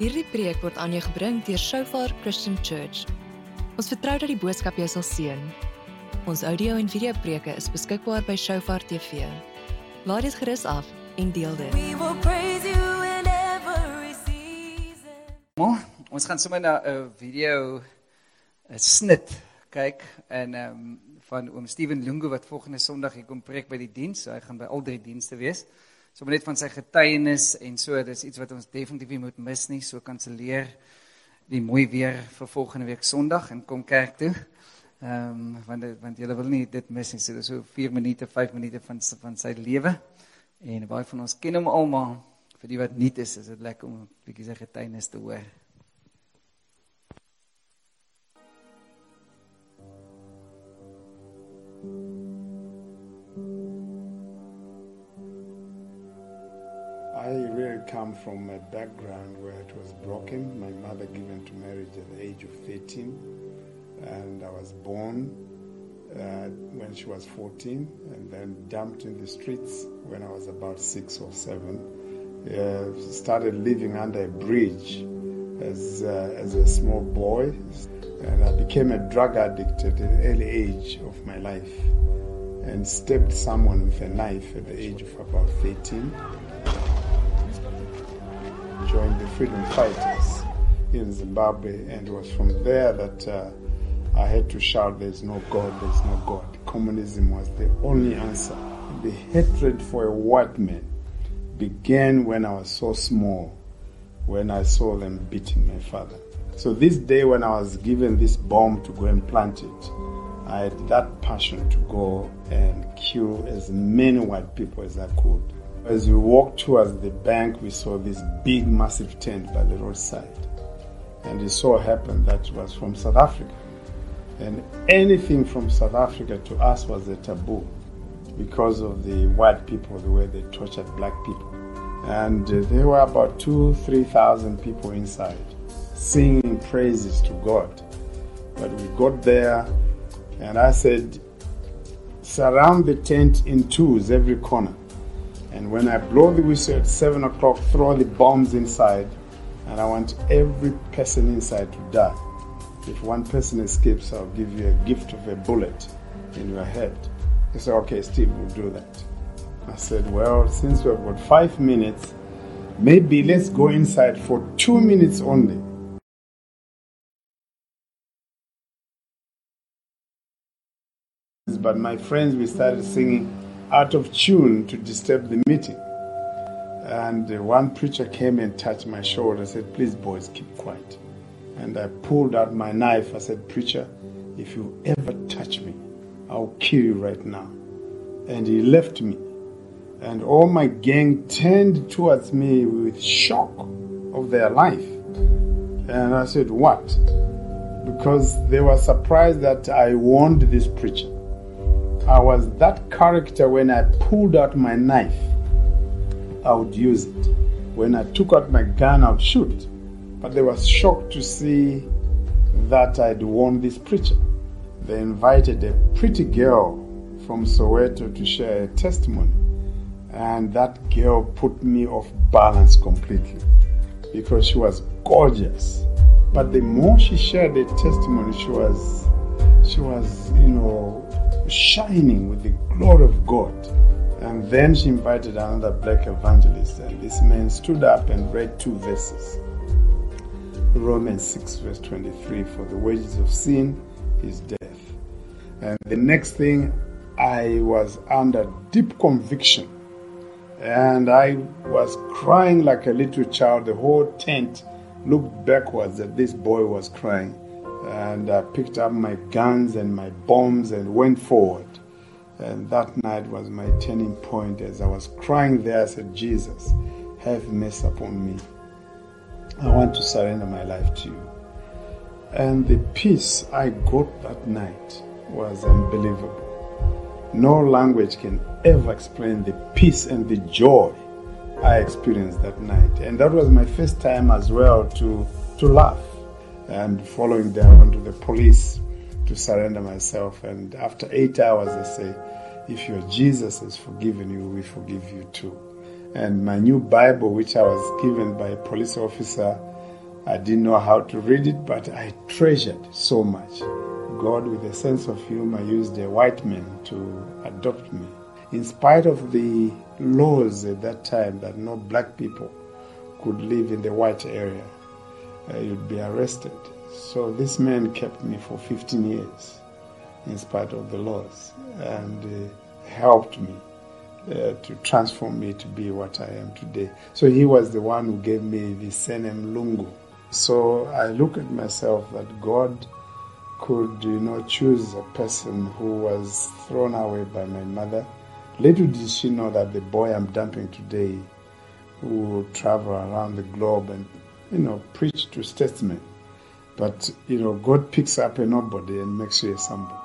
Hierdie preek word aan jou gebring deur Shofar Christian Church. Ons vertrou dat die boodskap jou sal seën. Ons audio en video preke is beskikbaar by Shofar TV. Laat dit gerus af en deel dit. We will praise you in every season. Maar ons gaan sommer na 'n video 'n snit kyk en ehm um, van oom Steven Lungu wat volgende Sondag hier kom preek by die diens. So hy gaan by al drie dienste wees. Sommer net van sy getuienis en so dis iets wat ons definitief nie moet mis nie. So kanselleer die mooi weer vir volgende week Sondag en kom kerk toe. Ehm um, want dit- want julle wil nie dit mis nie. So dis so 4 minute, 5 minute van van sy lewe. En baie van ons ken hom al maar vir die wat nie is, is dit lekker om 'n bietjie sy getuienis te hoor. From a background where it was broken. My mother given to marriage at the age of 13, and I was born uh, when she was 14, and then dumped in the streets when I was about six or seven. Uh, started living under a bridge as, uh, as a small boy, and I became a drug addict at an early age of my life, and stabbed someone with a knife at the age of about 13 joined the freedom fighters in Zimbabwe, and it was from there that uh, I had to shout, There's no God, there's no God. Communism was the only answer. The hatred for a white man began when I was so small, when I saw them beating my father. So, this day when I was given this bomb to go and plant it, I had that passion to go and kill as many white people as I could. As we walked towards the bank, we saw this big, massive tent by the roadside. And it so happened that it was from South Africa. And anything from South Africa to us was a taboo because of the white people, the way they tortured black people. And uh, there were about two, three thousand people inside singing praises to God. But we got there, and I said, surround the tent in twos every corner. And when I blow the whistle at 7 o'clock, throw the bombs inside, and I want every person inside to die. If one person escapes, I'll give you a gift of a bullet in your head. He said, Okay, Steve, we'll do that. I said, Well, since we've got five minutes, maybe let's go inside for two minutes only. But my friends, we started singing out of tune to disturb the meeting. And uh, one preacher came and touched my shoulder and said, Please, boys, keep quiet. And I pulled out my knife. I said, Preacher, if you ever touch me, I'll kill you right now. And he left me. And all my gang turned towards me with shock of their life. And I said, What? Because they were surprised that I warned this preacher. I was that character when I pulled out my knife, I would use it. When I took out my gun, I would shoot. But they were shocked to see that I'd warned this preacher. They invited a pretty girl from Soweto to share a testimony. And that girl put me off balance completely because she was gorgeous. But the more she shared the testimony, she was she was, you know, shining with the glory of God. And then she invited another black evangelist, and this man stood up and read two verses. Romans 6, verse 23 For the wages of sin is death. And the next thing, I was under deep conviction. And I was crying like a little child. The whole tent looked backwards at this boy was crying. And I picked up my guns and my bombs and went forward. And that night was my turning point. As I was crying there, I said, Jesus, have mercy upon me. I want to surrender my life to you. And the peace I got that night was unbelievable. No language can ever explain the peace and the joy I experienced that night. And that was my first time as well to, to laugh. And following that, I went to the police to surrender myself. And after eight hours, they say, if your Jesus has forgiven you, we forgive you too. And my new Bible, which I was given by a police officer, I didn't know how to read it, but I treasured so much. God, with a sense of humor, used a white man to adopt me. In spite of the laws at that time that no black people could live in the white area, uh, you'd be arrested. So this man kept me for 15 years in spite of the laws and uh, helped me uh, to transform me to be what I am today. So he was the one who gave me the surname Lungu. So I look at myself that God could, you know, choose a person who was thrown away by my mother. Little did she know that the boy I'm dumping today who travel around the globe and, you know, preach to statesmen. But, you know, God picks up a nobody and makes you a somebody.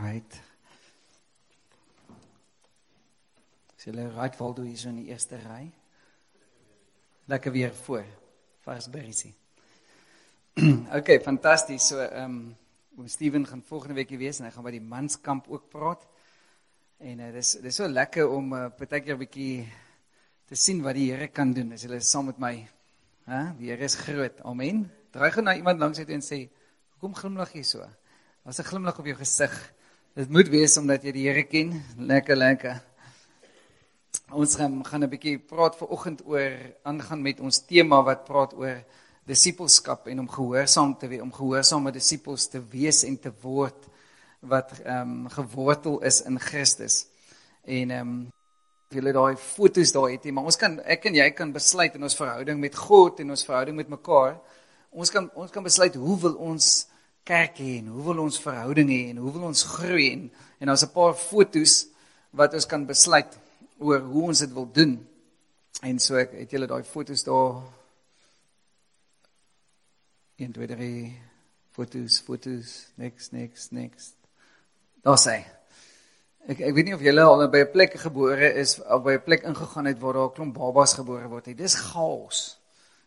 Right. Is julle right Waldo hier so in die eerste ry? Lekker weer voor. Vars berriesie. okay, fantasties. So ehm um, oom Steven gaan volgende week hier wees en hy gaan by die manskamp ook praat. En uh, dis dis so lekker om uh, partykeer 'n bietjie te sien wat die Here kan doen as jy saam met my. Hæ? Die Here is groot. Amen. Draai gou na iemand langs uit en sê, "Hoekom glimlag jy so?" Daar's 'n glimlag op jou gesig. Dit moet wees omdat jy die Here ken. Lekker, lekker. Ons gaan gaan 'n bietjie praat ver oggend oor aangaan met ons tema wat praat oor disippelskap en om gehoorsaam te wees, om gehoorsame disippels te wees en te word wat ehm um, gewortel is in Christus. En ehm um, julle daai fotos daai het, maar ons kan ek en jy kan besluit in ons verhouding met God en ons verhouding met mekaar. Ons kan ons kan besluit hoe wil ons kerk hê en hoe wil ons verhouding hê en hoe wil ons groei en en daar's 'n paar fotos wat ons kan besluit oor hoe ons dit wil doen. En so ek het julle daai fotos daar 1 2 3 fotos fotos next next next. Daar sê ek ek weet nie of julle al by 'n plek gebore is of by 'n plek ingegaan het waar daar 'n klomp babas gebore word nie. Dis chaos.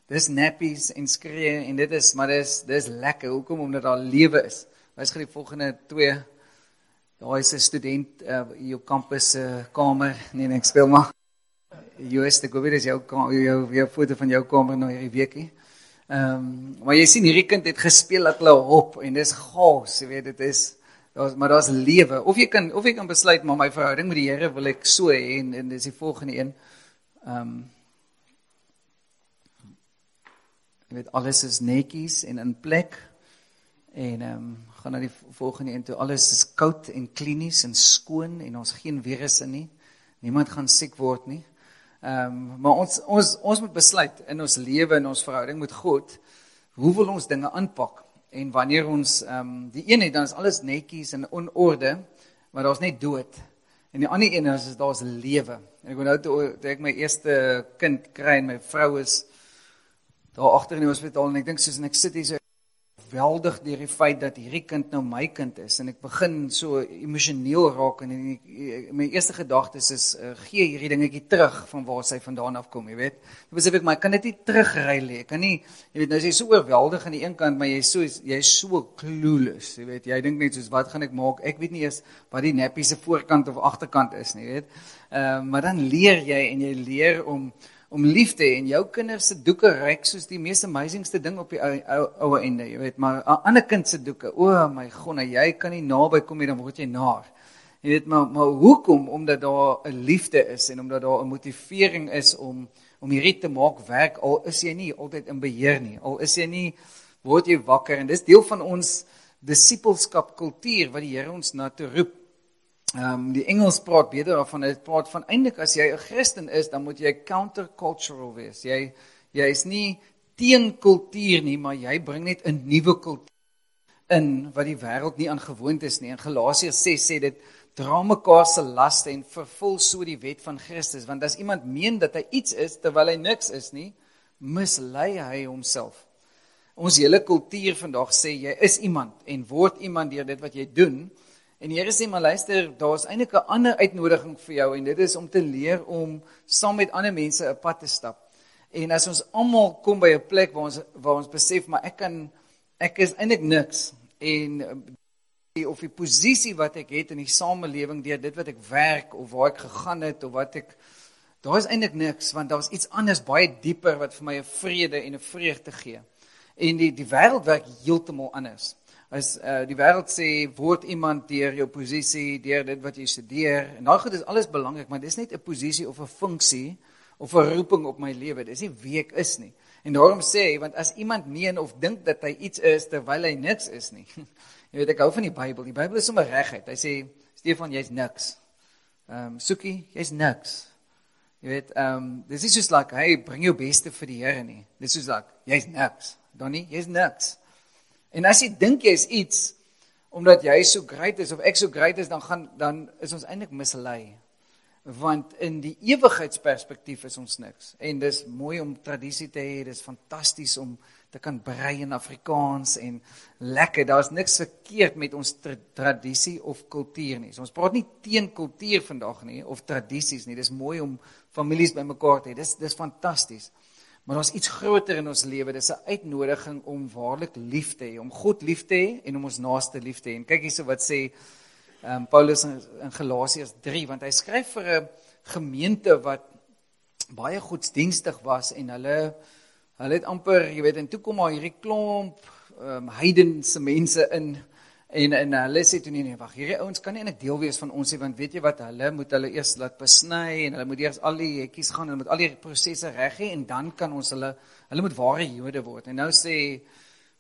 Dis nappies en skree en dit is maar dis dis lekker. Hoekom omdat daar lewe is. Wys gou die volgende twee Daar is 'n student uh, hier op kampus se uh, kamer. Nee, nee, ek speel maar. Joes, ek weet dis jou jou jou foto van jou kamer nou hierdie weekie. Ehm, um, maar jy sien hierdie kind het gespeel dat hulle hop en dis gaas, jy weet dit is daar's maar daar's lewe. Of jy kan of jy kan besluit maar my verhouding met die Here wil ek so hê en, en dis die volgende een. Ehm um, Jy weet alles is netjies en in plek. En ehm um, gaan na die volgende een toe. Alles is koud en klinies en skoon en ons geen virusse nie. Niemand gaan siek word nie. Ehm um, maar ons ons ons moet besluit in ons lewe en ons verhouding met God hoe wil ons dinge aanpak? En wanneer ons ehm um, die een het dan is alles netjies en in orde, maar daar's net dood. En die ander een is daar's lewe. En ek onthou toe, ek my eerste kind kry en my vrou is daar agter in die hospitaal en ek dink soos en ek sit hier so geweldig deur die feit dat hierdie kind nou my kind is en ek begin so emosioneel raak en die, my eerste gedagtes is uh, gee hierdie dingetjie terug van waar sy vandaan af kom, jy weet. Ek besef ek maar ek kan dit nie terugry lê. Ek kan nie jy weet nou is jy so oorweldig aan die een kant, maar jy is so jy's so clueless, jy weet. Jy dink net soos wat gaan ek maak? Ek weet nie eens wat die nappie se voorkant of agterkant is nie, jy weet. Ehm uh, maar dan leer jy en jy leer om om lief te hê en jou kinders se doeke ryk soos die mees amazingste ding op die ou ou ou einde, jy weet, maar 'n ander kind se doeke, o my god, jy kan nie naby kom nie, dan word jy naar. Jy weet maar maar hoekom? Omdat daar 'n liefde is en omdat daar 'n motivering is om om hierdie te maak werk al is jy nie altyd in beheer nie. Al is jy nie word jy wakker en dis deel van ons disippelskap kultuur wat die Here ons na toe roep. Ehm um, die Engels praat beter daarvan. Dit praat van eintlik as jy 'n Christen is, dan moet jy countercultural wees. Jy jy is nie teen kultuur nie, maar jy bring net 'n nuwe kultuur in wat die wêreld nie aan gewoond is nie. In Galasiërs 6 sê dit dra mekaar se laste en vervul so die wet van Christus, want as iemand meen dat hy iets is terwyl hy niks is nie, mislei hy homself. Ons hele kultuur vandag sê jy is iemand en word iemand deur dit wat jy doen. En die Here sê maar luister, daar's eintlik 'n ander uitnodiging vir jou en dit is om te leer om saam met ander mense 'n pad te stap. En as ons almal kom by 'n plek waar ons waar ons besef maar ek kan ek is eintlik niks en of die posisie wat ek het in die samelewing deur dit wat ek werk of waar ek gegaan het of wat ek daar is eintlik niks want daar's iets anders baie dieper wat vir my 'n vrede en 'n vreugde gee. En die die wêreld werk heeltemal anders. As uh, die wêreld sê word iemand deur jou posisie, deur dit wat jy studeer en daai goed is alles belangrik, maar dis net 'n posisie of 'n funksie of 'n roeping op my lewe. Dis nie wie ek is nie. En daarom sê hy want as iemand meen of dink dat hy iets is terwyl hy niks is nie. Jy weet ek hou van die Bybel. Die Bybel is sommer reguit. Hy sê Stefan, jy's niks. Ehm um, Soekie, jy's niks. Jy weet, ehm um, dis is soos like, hey, bring jou beste vir die Here nie. Dis soos like, jy's niks. Donnie, jy's niks. En as jy dink jy's iets omdat jy so great is of ek so great is, dan gaan dan is ons eintlik mislei. Want in die ewigheidsperspektief is ons niks. En dis mooi om tradisie te hê, dis fantasties om te kan brei in Afrikaans en lekker. Daar's niks verkeerd met ons tra tradisie of kultuur nie. So ons praat nie teen kultuur vandag nie of tradisies nie. Dis mooi om families bymekaar te hê. Dis dis fantasties. Maar daar's iets groter in ons lewe. Dis 'n uitnodiging om waarlik lief te hê, om God lief te hê en om ons naaste lief te hê. En kyk hierso wat sê ehm um, Paulus in, in Galasiërs 3 want hy skryf vir 'n gemeente wat baie godsdienstig was en hulle hulle het amper, jy weet, en toe kom maar hierdie klomp ehm um, heidense mense in en en hulle sê toe nee nee wag hierdie ouens kan nie eintlik deel wees van ons nie want weet jy wat hulle moet hulle eers laat besny en hulle moet eers al die hekkies gaan en moet al die prosesse reg hê en dan kan ons hulle hulle moet ware Jode word. En nou sê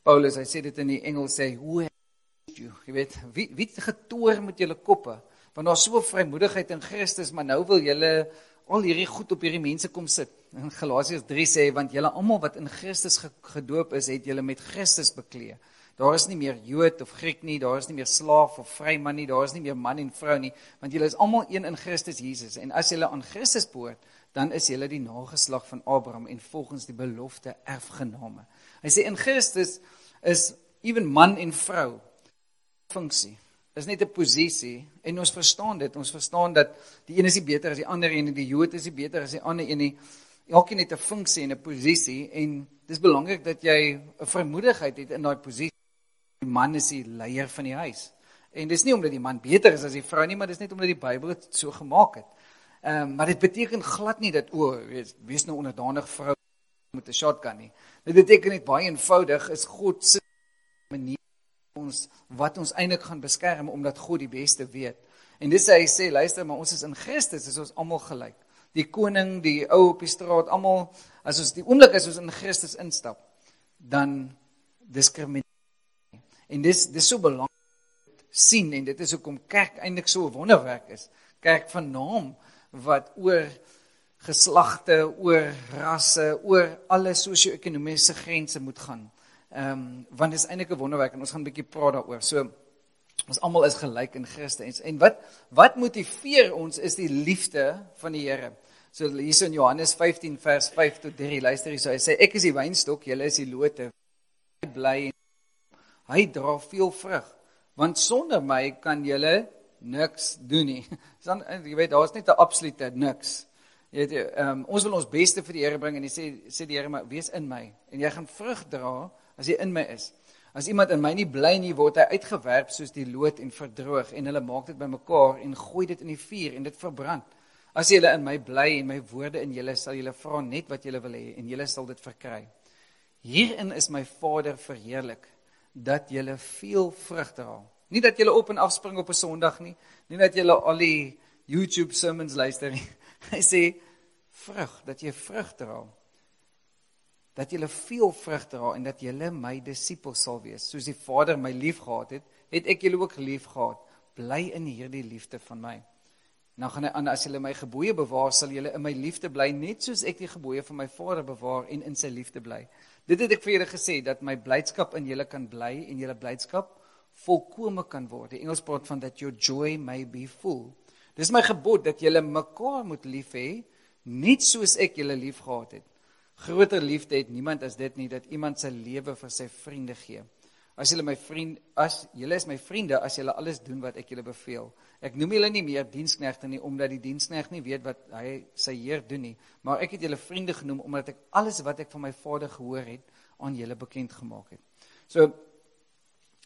Paulus hy sê dit in die Engels sê hoe you? Jy weet wie wie het getoer met julle koppe? Want daar's so vrymoedigheid in Christus maar nou wil julle al hierdie goed op hierdie mense kom sit. In Galasiërs 3 sê want julle almal wat in Christus gedoop is het julle met Christus bekleed Daar is nie meer Jood of Griek nie, daar is nie meer slaaf of vryman nie, daar is nie meer man en vrou nie, want julle is almal een in Christus Jesus. En as julle aan Christus behoort, dan is julle die nageslag van Abraham en volgens die belofte erfgename. Hy sê in Christus is ewen man en vrou funksie. Is net 'n posisie en ons verstaan dit. Ons verstaan dat die een is nie beter as die ander en die Jood is nie beter as die ander een nie. Elkeen het 'n funksie en 'n posisie en dis belangrik dat jy 'n vermoedigheid het in daai posisie die man is die leier van die huis. En dis nie omdat die man beter is as die vrou nie, maar dis net omdat die Bybel dit so gemaak het. Ehm um, maar dit beteken glad nie dat o, wees, wees nou onderdanig vrou met 'n shotgun nie. Dit beteken net baie eenvoudig is God se manier ons wat ons eintlik gaan beskerm omdat God die beste weet. En dis hy sê, luister, maar ons is in Christus, is ons almal gelyk. Die koning, die ou op die straat, almal as ons die oomblik as ons in Christus instap, dan diskrimineer En dis dis so belangrik sien en dit is hoekom kerk eintlik so 'n wonderwerk is. Kerk van naam wat oor geslagte, oor rasse, oor alle sosio-ekonomiese grense moet gaan. Ehm um, want dit is eintlik 'n wonderwerk en ons gaan 'n bietjie praat daaroor. So ons almal is gelyk in Christus en wat wat motiveer ons is die liefde van die Here. So hier in Johannes 15 vers 5 tot 3 luister hier so hy sê ek is die wynstok, julle is die lote. Bly hy dra veel vrug want sonder my kan julle niks doen nie. Dan jy weet daar's net 'n absolute niks. Jy weet um, ons wil ons beste vir die Here bring en hy sê sê die Here maar wees in my en jy gaan vrug dra as jy in my is. As iemand in my nie bly nie word hy uitgewerp soos die lood en verdroog en hulle maak dit bymekaar en gooi dit in die vuur en dit verbrand. As julle in my bly en my woorde in julle sal julle vra net wat julle wil hê en julle sal dit verkry. Hierin is my Vader verheerlik dat jy veel vrug dra. Nie dat jy op en af spring op 'n Sondag nie, nie dat jy al die YouTube sermons luister nie. Hy sê vrug, dat jy vrug dra. Dat jy veel vrug dra en dat jy my disipels sal wees. Soos die Vader my liefgehad het, het ek julle ook liefgehad. Bly in hierdie liefde van my. Nou gaan hy aan as julle my gebooie bewaar, sal julle in my liefde bly net soos ek die gebooie van my Vader bewaar en in sy liefde bly. Dit het ek vir julle gesê dat my blydskap in julle kan bly en julle blydskap volkome kan word. Die Engels praat van that your joy may be full. Dis my gebod dat julle mekaar moet lief hê net soos ek julle liefgehad het. Groter liefde het niemand as dit nie dat iemand sy lewe vir sy vriende gee. As julle my vriend as julle is my vriende as julle alles doen wat ek julle beveel. Ek noem julle nie meer diensknegte nie omdat die diensknegt nie weet wat hy sy heer doen nie, maar ek het julle vriende genoem omdat ek alles wat ek van my Vader gehoor het aan julle bekend gemaak het. So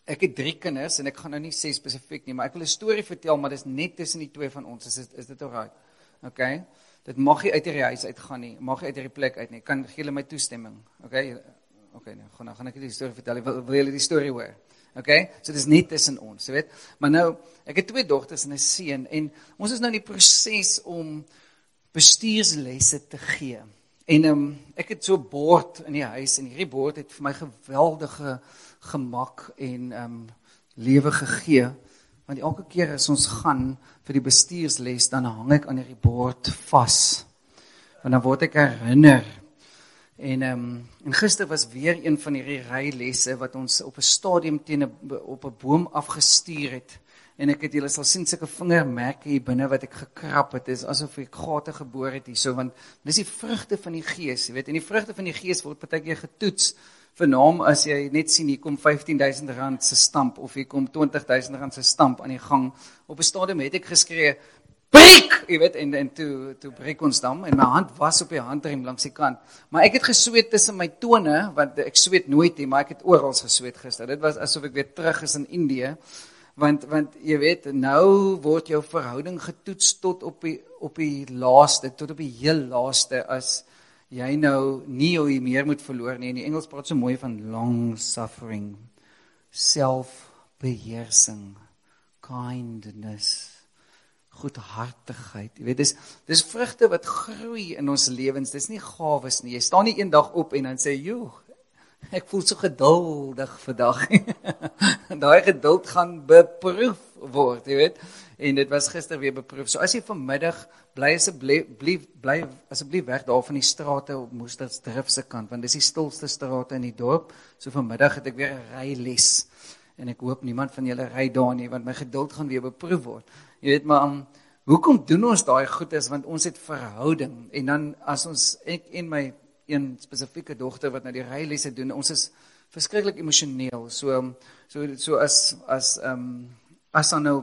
ek het drie kinders en ek gaan nou nie sê spesifiek nie, maar ek wil 'n storie vertel, maar dis net tussen die twee van ons. Is dit is dit alraai? OK. Dit mag nie uit die huis uitgaan nie. Mag nie uit hierdie plek uit nie. Kan gee hulle my toestemming. OK. OK, nou gaan nou gaan ek die storie vertel. Wil, wil julle die storie hoor? OK. So dis net tussen ons, jy weet. Maar nou, ek het twee dogters en 'n seun en ons is nou in die proses om bestuurslesse te gee. En ehm um, ek het so 'n bord in die huis en hierdie bord het vir my geweldige gemak en ehm um, lewe gegee want elke keer as ons gaan vir die bestuursles dan hang ek aan hierdie bord vas. Want dan word ek herinner. En ehm um, en gister was weer een van hierdie rylesse wat ons op 'n stadium teen 'n op 'n boom afgestuur het. En ek het julle sal sien sulke vingermerke hier binne wat ek gekrap het. Is asof ek gate geboor het hierso want dis die vrugte van die gees jy weet. En die vrugte van die gees word partykeer getoets. Vir naam as jy net sien hier kom 15000 rand se stamp of hier kom 20000 rand se stamp aan die gang. Op 'n stadium het ek geskree breek! Jy weet en en toe toe breek ons dan en my hand was op die handrem langs die kant. Maar ek het gesweet tussen my tone want ek sweet nooit nie maar ek het oral gesweet gister. Dit was asof ek weer terug is in Indië want want jy weet nou word jou verhouding getoets tot op die op die laaste tot op die heel laaste as jy nou nie jou meer moet verloor nie. In die Engels praat so mooi van long suffering, selfbeheersing, kindness, goedhartigheid. Jy weet dis dis vrugte wat groei in ons lewens. Dis nie gawes nie. Jy staan nie eendag op en dan sê, "Joe, ek voel so geduldig vandag." Daai geduld gaan beproef word, jy weet. En dit was gister weer beproef. So as jy vanmiddag bly asseblief bly asseblief weg daar van die strate op Moestersdrift se kant want dis die stilste strate in die dorp. So vanmiddag het ek weer 'n ryles en ek hoop niemand van julle ry daar nie want my geduld gaan weer beproef word. Jy weet maar um, hoekom doen ons daai goedes want ons het verhouding en dan as ons ek en my een spesifieke dogter wat nou die rylesse doen ons is verskriklik emosioneel. So um, so so as as ehm um, as dan nou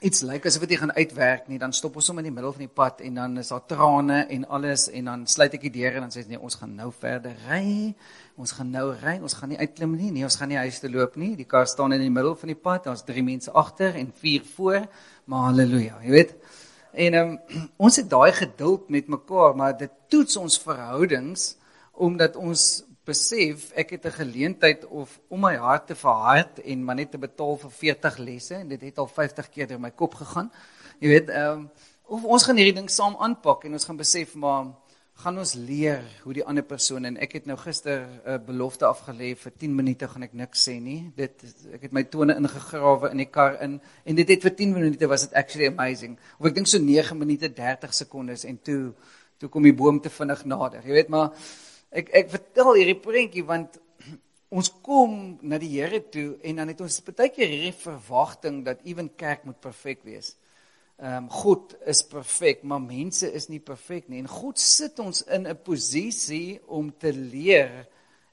iets lyk asof dit gaan uitwerk nie, dan stop ons hom in die middel van die pad en dan is daar trane en alles en dan sluit ek die deur en dan sê nee, ons gaan nou verder ry. Ons gaan nou ry. Ons gaan nie uitklim nie. Nee, ons gaan nie huis toe loop nie. Die kar staan in die middel van die pad. Daar's 3 mense agter en 4 voor. Maar haleluja, jy weet. En um, ons het daai geduld met mekaar, maar dit toets ons verhoudings omdat ons besef ek het 'n geleentheid of om my hart te verhard en maar net te betaal vir 40 lesse en dit het al 50 keer deur my kop gegaan. Jy weet, ehm um, of ons gaan hierdie ding saam aanpak en ons gaan besef maar gaan ons leer hoe die ander persoon en ek het nou gister 'n uh, belofte afgelê vir 10 minute gaan ek niks sê nie. Dit ek het my tone ingegrawe in die kar in en dit het vir 10 minute was it actually amazing. Of ek dink so 9 minute 30 sekondes en toe toe kom die boom te vinnig nader. Jy weet maar Ek ek vertel hierdie prentjie want ons kom na die Here toe en dan het ons baie keer hierdie verwagting dat ewen kerk moet perfek wees. Ehm um, God is perfek, maar mense is nie perfek nie. En God sit ons in 'n posisie om te leer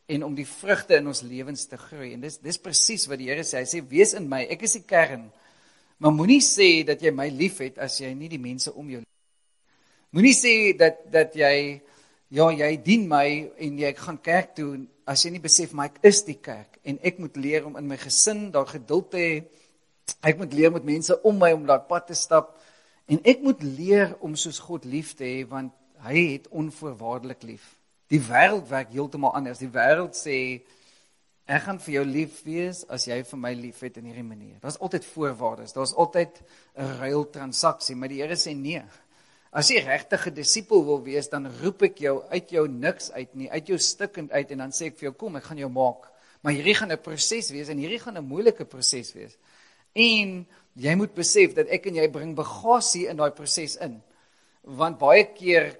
en om die vrugte in ons lewens te groei. En dis dis presies wat die Here sê. Hy sê wees in my. Ek is die kern. Maar moenie sê dat jy my liefhet as jy nie die mense om jou liefhet. Moenie sê dat dat jy ja, jy dien my en jy gaan kerk toe as jy nie besef maar ek is die kerk en ek moet leer om in my gesin daar geduld te hê. Ek moet leer met mense om my om daai pad te stap en ek moet leer om soos God lief te hê want hy het onvoorwaardelik lief. Die wêreld werk heeltemal anders. Die wêreld sê ek gaan vir jou lief wees as jy vir my liefhet in hierdie manier. Daar's altyd voorwaardes. Daar's altyd 'n ruil transaksie, maar die Here sê nee. As jy regtig 'n disipel wil wees, dan roep ek jou uit jou niks uit nie, uit jou stikkend uit en dan sê ek vir jou kom, ek gaan jou maak. Maar hierdie gaan 'n proses wees en hierdie gaan 'n moeilike proses wees. En jy moet besef dat ek en jy bring bagasie in daai proses in. Want baie keer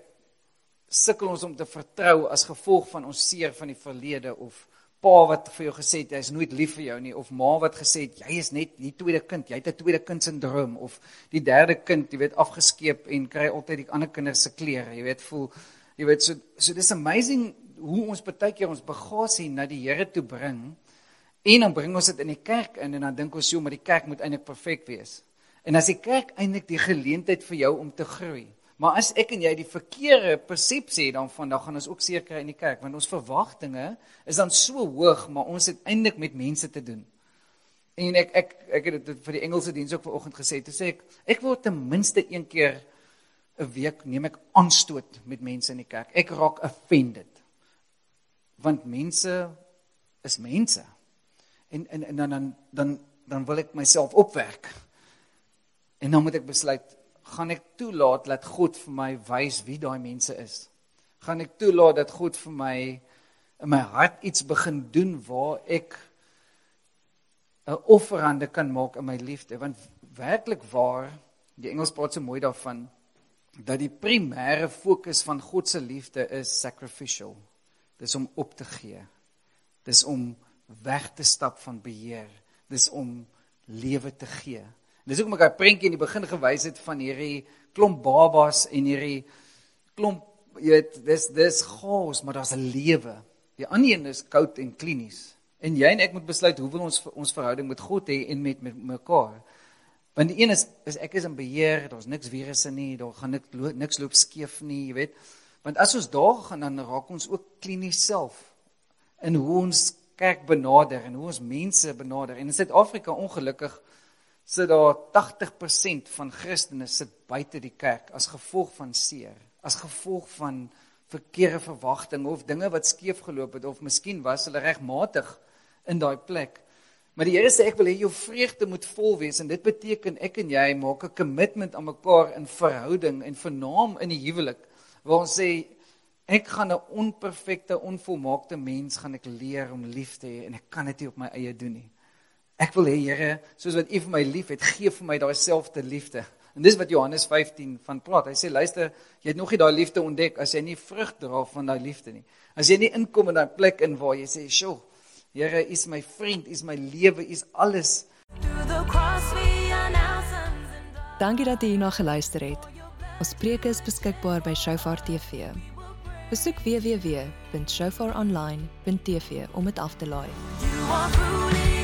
sukkel ons om te vertrou as gevolg van ons seer van die verlede of pa wat vir jou gesê het hy's nooit lief vir jou nie of ma wat gesê het jy is net die tweede kind, jy het 'n tweede kind sindroom of die derde kind, jy weet afgeskeep en kry altyd die ander kinders se klere, jy weet voel jy weet so so dis amazing hoe ons baie keer ons bagasie na die Here toe bring en dan bring ons dit in die kerk in en dan dink ons jy maar die kerk moet eintlik perfek wees. En as die kerk eintlik die geleentheid vir jou om te groei Maar as ek en jy die verkeerde persepsie dan van dan gaan ons ook seker in die kerk want ons verwagtinge is dan so hoog maar ons het eintlik met mense te doen. En ek ek ek het dit vir die Engelse diens ook vanoggend gesê. Toe sê ek ek word ten minste een keer 'n week neem ek aanstoot met mense in die kerk. Ek raak offended. Want mense is mense. En en en dan dan dan dan wil ek myself opwerk. En dan moet ek besluit, gaan ek toelaat dat God vir my wys wie daai mense is? Gaan ek toelaat dat God vir my in my hart iets begin doen waar ek 'n offerande kan maak in my liefde want werklik waar die Engels praat so mooi daarvan dat die primêre fokus van God se liefde is sacrificial. Dis om op te gee. Dis om weg te stap van beheer. Dis om lewe te gee. Dis hoekom ek daai prentjie in die begin gewys het van hierdie klomp babas en hierdie klomp jy weet dis dis chaos, maar daar's 'n lewe. Die ander een is koud en klinies. En jy en ek moet besluit hoe wil ons ons verhouding met God hê en met met mekaar. Want die een is is ek is in beheer, daar's niks virusse nie, daar gaan niks niks loop skeef nie, jy weet. Want as ons daar gaan dan raak ons ook klinies self in hoe ons kerk benader en hoe ons mense benader. En in Suid-Afrika ongelukkig sit daar 80% van Christene sit buite die kerk as gevolg van seer, as gevolg van verkeerde verwagtinge of dinge wat skeef geloop het of miskien was hulle regmatig in daai plek. Maar die Here sê ek wil hê jou vreugde moet vol wees en dit beteken ek en jy maak 'n kommitment aan mekaar in verhouding en vernaam in die huwelik waar ons sê ek gaan 'n onperfekte, onvolmaakte mens gaan ek leer om lief te hê en ek kan dit nie op my eie doen nie. Ek wil hê Here, soos wat U vir my liefhet, gee vir my daai selfde liefde. En dis wat Johannes 15 van praat. Hy sê luister, jy het nog nie daai liefde ontdek as jy nie vrug dra van daai liefde nie. As jy nie inkom in daai plek in waar jy sê, "Sjoe, Here, U is my vriend, U is my lewe, U is alles." Dankie dat jy hierna geluister het. Ons preke is beskikbaar by Shofar TV. Besoek www.shofaronline.tv om dit af te laai. You are truly